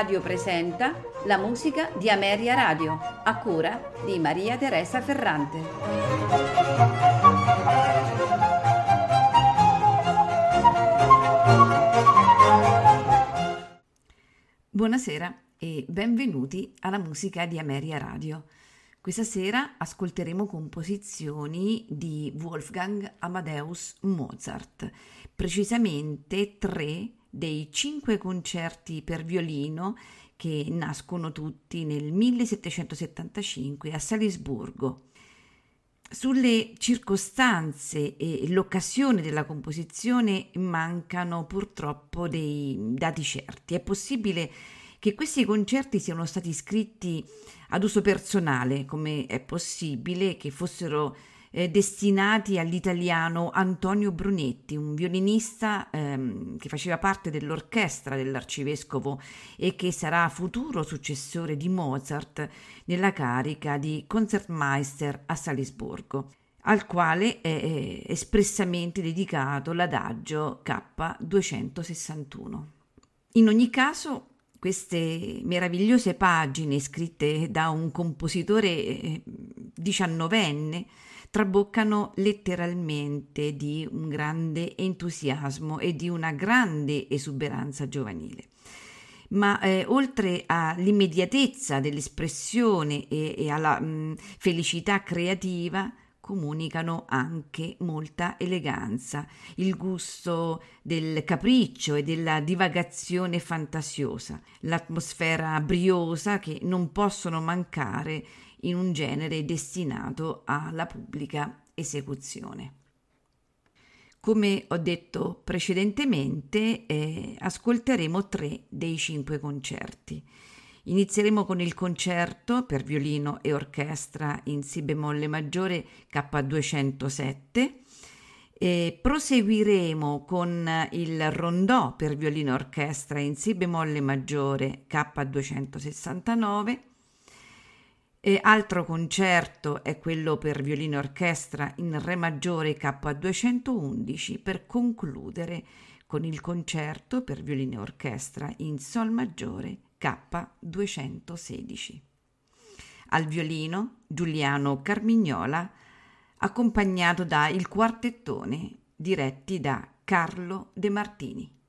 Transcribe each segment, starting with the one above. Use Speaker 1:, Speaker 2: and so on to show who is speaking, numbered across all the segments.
Speaker 1: Radio presenta la musica di Ameria Radio, a cura di Maria Teresa Ferrante. Buonasera e benvenuti alla musica di Ameria Radio. Questa sera ascolteremo composizioni di Wolfgang Amadeus Mozart, precisamente tre dei cinque concerti per violino che nascono tutti nel 1775 a Salisburgo. Sulle circostanze e l'occasione della composizione mancano purtroppo dei dati certi. È possibile che questi concerti siano stati scritti ad uso personale, come è possibile che fossero eh, destinati all'italiano Antonio Brunetti, un violinista ehm, che faceva parte dell'orchestra dell'arcivescovo e che sarà futuro successore di Mozart nella carica di Concertmeister a Salisburgo al quale è espressamente dedicato l'adagio K261. In ogni caso, queste meravigliose pagine scritte da un compositore eh, diciannovenne traboccano letteralmente di un grande entusiasmo e di una grande esuberanza giovanile. Ma eh, oltre all'immediatezza dell'espressione e, e alla mh, felicità creativa, comunicano anche molta eleganza, il gusto del capriccio e della divagazione fantasiosa, l'atmosfera briosa che non possono mancare in un genere destinato alla pubblica esecuzione. Come ho detto precedentemente, eh, ascolteremo tre dei cinque concerti. Inizieremo con il concerto per violino e orchestra in Si bemolle maggiore K207 e proseguiremo con il rondò per violino e orchestra in Si bemolle maggiore K269 e altro concerto è quello per violino orchestra in Re maggiore K211 per concludere con il concerto per violino e orchestra in Sol maggiore K216. Al violino Giuliano Carmignola accompagnato da Il Quartettone diretti da Carlo De Martini.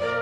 Speaker 1: Bye.